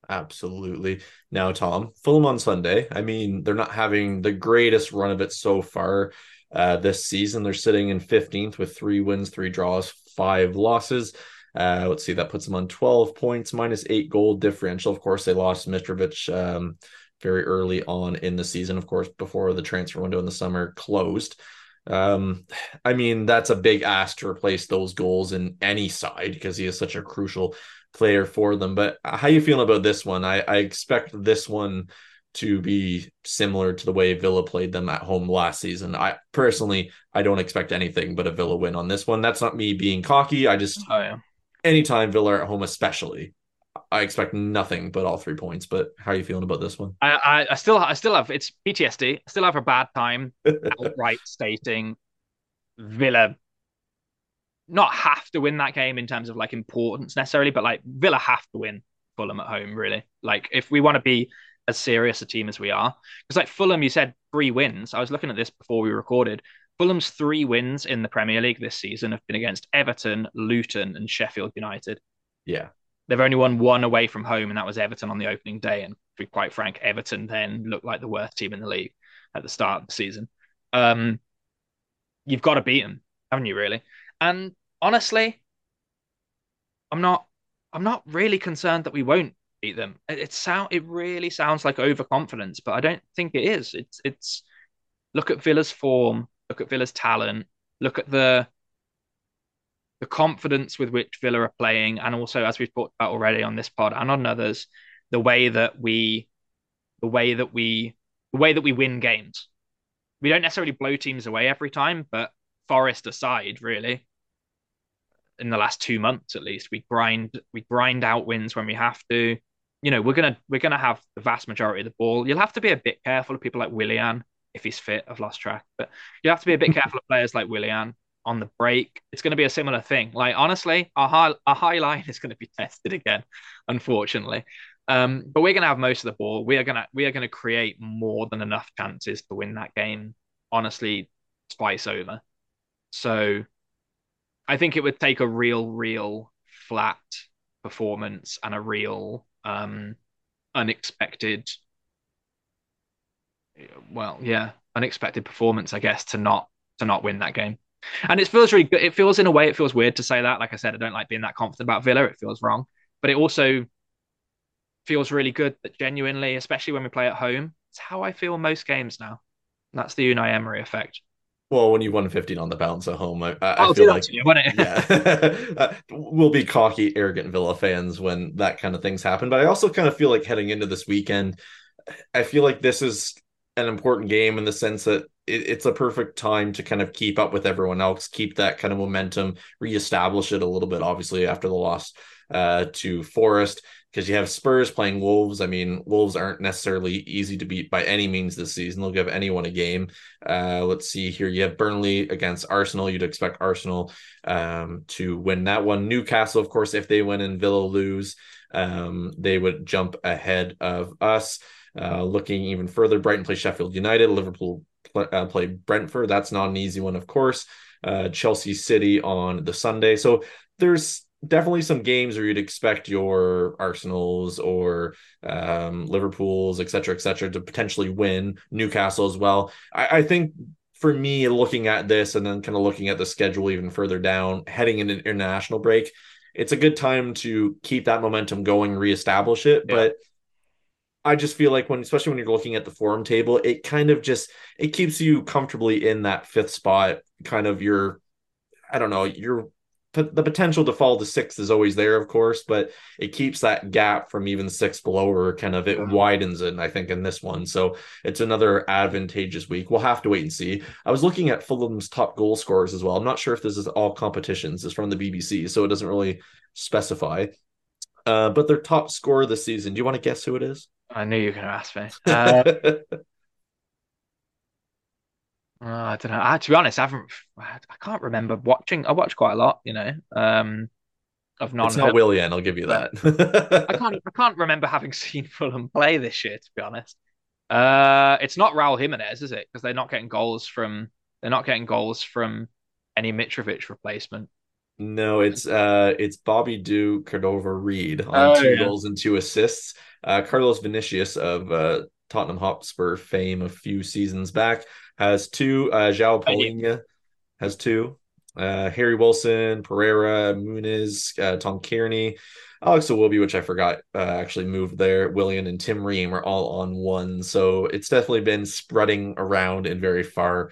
Absolutely. Now, Tom, Fulham on Sunday. I mean, they're not having the greatest run of it so far uh, this season. They're sitting in 15th with three wins, three draws, five losses. Uh, let's see, that puts them on 12 points, minus eight goal differential. Of course, they lost Mitrovic um, very early on in the season, of course, before the transfer window in the summer closed. Um, I mean, that's a big ask to replace those goals in any side because he is such a crucial player for them. But how you feeling about this one? I, I expect this one to be similar to the way Villa played them at home last season. I personally I don't expect anything but a Villa win on this one. That's not me being cocky. I just oh yeah. Anytime Villa at home, especially, I expect nothing but all three points. But how are you feeling about this one? I, I, I still I still have it's PTSD. I still have a bad time outright stating Villa not have to win that game in terms of like importance necessarily, but like Villa have to win Fulham at home, really. Like if we want to be as serious a team as we are. Because like Fulham, you said three wins. I was looking at this before we recorded. Fulham's three wins in the Premier League this season have been against Everton, Luton, and Sheffield United. Yeah. They've only won one away from home, and that was Everton on the opening day. And to be quite frank, Everton then looked like the worst team in the league at the start of the season. Um, you've got to beat them, haven't you? Really? And honestly, I'm not. I'm not really concerned that we won't beat them. It, it sound. It really sounds like overconfidence, but I don't think it is. It's. It's. Look at Villa's form. Look at Villa's talent. Look at the the confidence with which Villa are playing, and also as we've talked about already on this pod and on others, the way that we, the way that we, the way that we win games. We don't necessarily blow teams away every time, but Forest aside, really, in the last two months at least, we grind we grind out wins when we have to. You know, we're gonna we're gonna have the vast majority of the ball. You'll have to be a bit careful of people like Willian if he's fit. I've lost track, but you have to be a bit careful of players like Willian on the break. It's going to be a similar thing. Like honestly, our high our high line is going to be tested again, unfortunately. Um, but we're going to have most of the ball. We are going to we are going to create more than enough chances to win that game. Honestly, twice over. So, I think it would take a real, real flat performance and a real um, unexpected. Well, yeah, unexpected performance, I guess, to not to not win that game. And it feels really good. It feels in a way, it feels weird to say that. Like I said, I don't like being that confident about Villa. It feels wrong, but it also feels really good that genuinely, especially when we play at home, it's how I feel most games now. That's the Unai Emery effect. Well, when you won 15 on the bounce at home, I, I oh, feel like you, yeah, we'll be cocky, arrogant Villa fans when that kind of things happen. But I also kind of feel like heading into this weekend, I feel like this is an important game in the sense that it, it's a perfect time to kind of keep up with everyone else, keep that kind of momentum, reestablish it a little bit. Obviously, after the loss uh, to Forest, because you have Spurs playing Wolves. I mean, Wolves aren't necessarily easy to beat by any means this season. They'll give anyone a game. Uh, let's see here. You have Burnley against Arsenal. You'd expect Arsenal um, to win that one. Newcastle, of course, if they win and Villa lose, um, they would jump ahead of us. Uh, looking even further, Brighton play Sheffield United. Liverpool play, uh, play Brentford. That's not an easy one, of course. Uh, Chelsea City on the Sunday. So there's definitely some games where you'd expect your Arsenals or um, Liverpools, et cetera, et cetera, to potentially win. Newcastle as well. I, I think for me, looking at this and then kind of looking at the schedule even further down, heading into international break, it's a good time to keep that momentum going, reestablish it. Yeah. But I just feel like when, especially when you're looking at the form table, it kind of just it keeps you comfortably in that fifth spot. Kind of your, I don't know, your the potential to fall to sixth is always there, of course, but it keeps that gap from even sixth below, or kind of it widens it. I think in this one, so it's another advantageous week. We'll have to wait and see. I was looking at Fulham's top goal scorers as well. I'm not sure if this is all competitions. It's from the BBC, so it doesn't really specify. Uh, but their top scorer this season. Do you want to guess who it is? I knew you were going to ask me. Uh, uh, I don't know. I, to be honest, I haven't. I can't remember watching. I watch quite a lot, you know. Um, of non. It's not Willian. I'll give you that. I can't. I can't remember having seen Fulham play this year. To be honest, uh, it's not Raul Jimenez, is it? Because they're not getting goals from. They're not getting goals from any Mitrovic replacement. No, it's uh, it's Bobby De Cordova Reid on oh, two yeah. goals and two assists. Uh, Carlos Vinicius of uh, Tottenham Hotspur fame a few seasons back has two. Uh, João Palhinha has two. Uh, Harry Wilson, Pereira, Muniz, uh, Tom Cairney, Alex Iwobi, which I forgot uh, actually moved there. Willian and Tim Ream are all on one. So it's definitely been spreading around and very far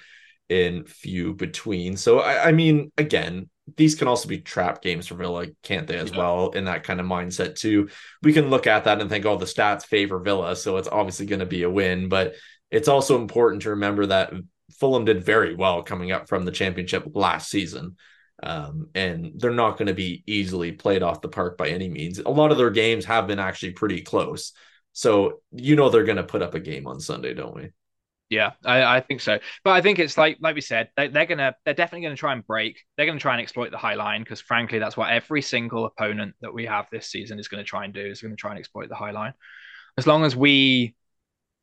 in few between. So I, I mean, again, these can also be trap games for Villa, can't they, as yeah. well, in that kind of mindset too. We can look at that and think, oh, the stats favor Villa, so it's obviously going to be a win. But it's also important to remember that Fulham did very well coming up from the championship last season. Um, and they're not going to be easily played off the park by any means. A lot of their games have been actually pretty close. So you know they're going to put up a game on Sunday, don't we? Yeah, I, I think so. But I think it's like like we said, they, they're gonna they're definitely gonna try and break. They're gonna try and exploit the high line because frankly, that's what every single opponent that we have this season is going to try and do. Is going to try and exploit the high line. As long as we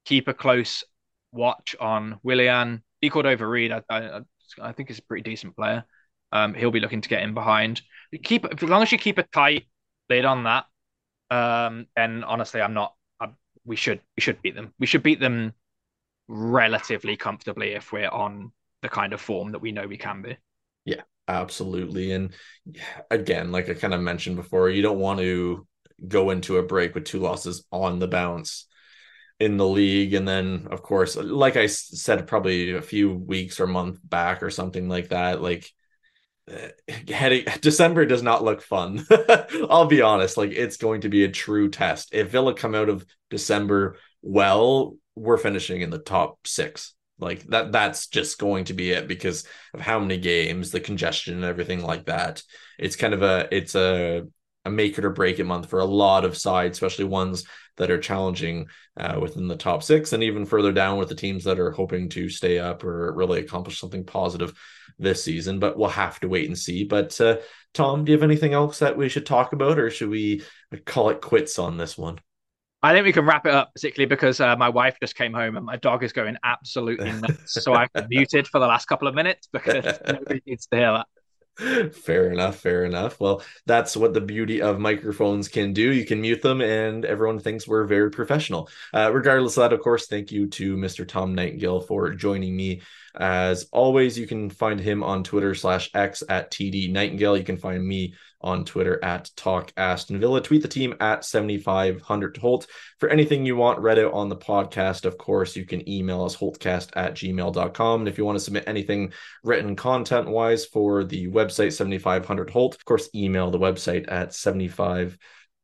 keep a close watch on Willian, De Cordova Reid. I, I, I think he's a pretty decent player. Um, he'll be looking to get in behind. Keep as long as you keep a tight lid on that. Um, and honestly, I'm not. I, we should we should beat them. We should beat them relatively comfortably if we're on the kind of form that we know we can be. Yeah, absolutely. And again, like I kind of mentioned before, you don't want to go into a break with two losses on the bounce in the league and then of course like i said probably a few weeks or month back or something like that like uh, heading december does not look fun i'll be honest like it's going to be a true test if villa come out of december well we're finishing in the top six. Like that that's just going to be it because of how many games, the congestion and everything like that. It's kind of a it's a a make it or break it month for a lot of sides, especially ones that are challenging uh, within the top six and even further down with the teams that are hoping to stay up or really accomplish something positive this season. But we'll have to wait and see. But uh, Tom, do you have anything else that we should talk about, or should we call it quits on this one? I think we can wrap it up, particularly because uh, my wife just came home and my dog is going absolutely nuts. so I've muted for the last couple of minutes because nobody needs to hear that. Fair enough. Fair enough. Well, that's what the beauty of microphones can do. You can mute them, and everyone thinks we're very professional. Uh, regardless of that, of course, thank you to Mr. Tom Nightingale for joining me. As always, you can find him on Twitter slash X at TD Nightingale. You can find me on Twitter at Talk Aston Villa. Tweet the team at 7500 Holte. For anything you want read out on the podcast, of course, you can email us holtecast at gmail.com. And if you want to submit anything written content wise for the website 7500 Holte, of course, email the website at 7500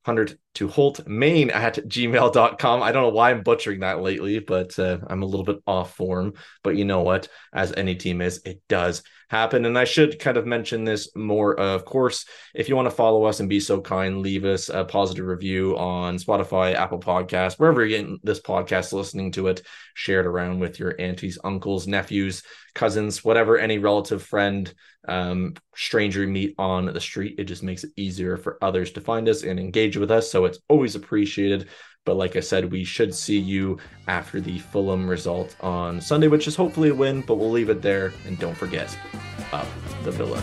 100 to Holte Main at gmail.com. I don't know why I'm butchering that lately, but uh, I'm a little bit off form. But you know what? As any team is, it does happen. And I should kind of mention this more. Of course, if you want to follow us and be so kind, leave us a positive review on Spotify, Apple Podcasts, wherever you're getting this podcast, listening to it, share it around with your aunties, uncles, nephews, cousins, whatever, any relative, friend, um, stranger you meet on the street. It just makes it easier for others to find us and engage with us. So it's always appreciated. But like I said, we should see you after the Fulham result on Sunday, which is hopefully a win, but we'll leave it there. And don't forget, up the Villa.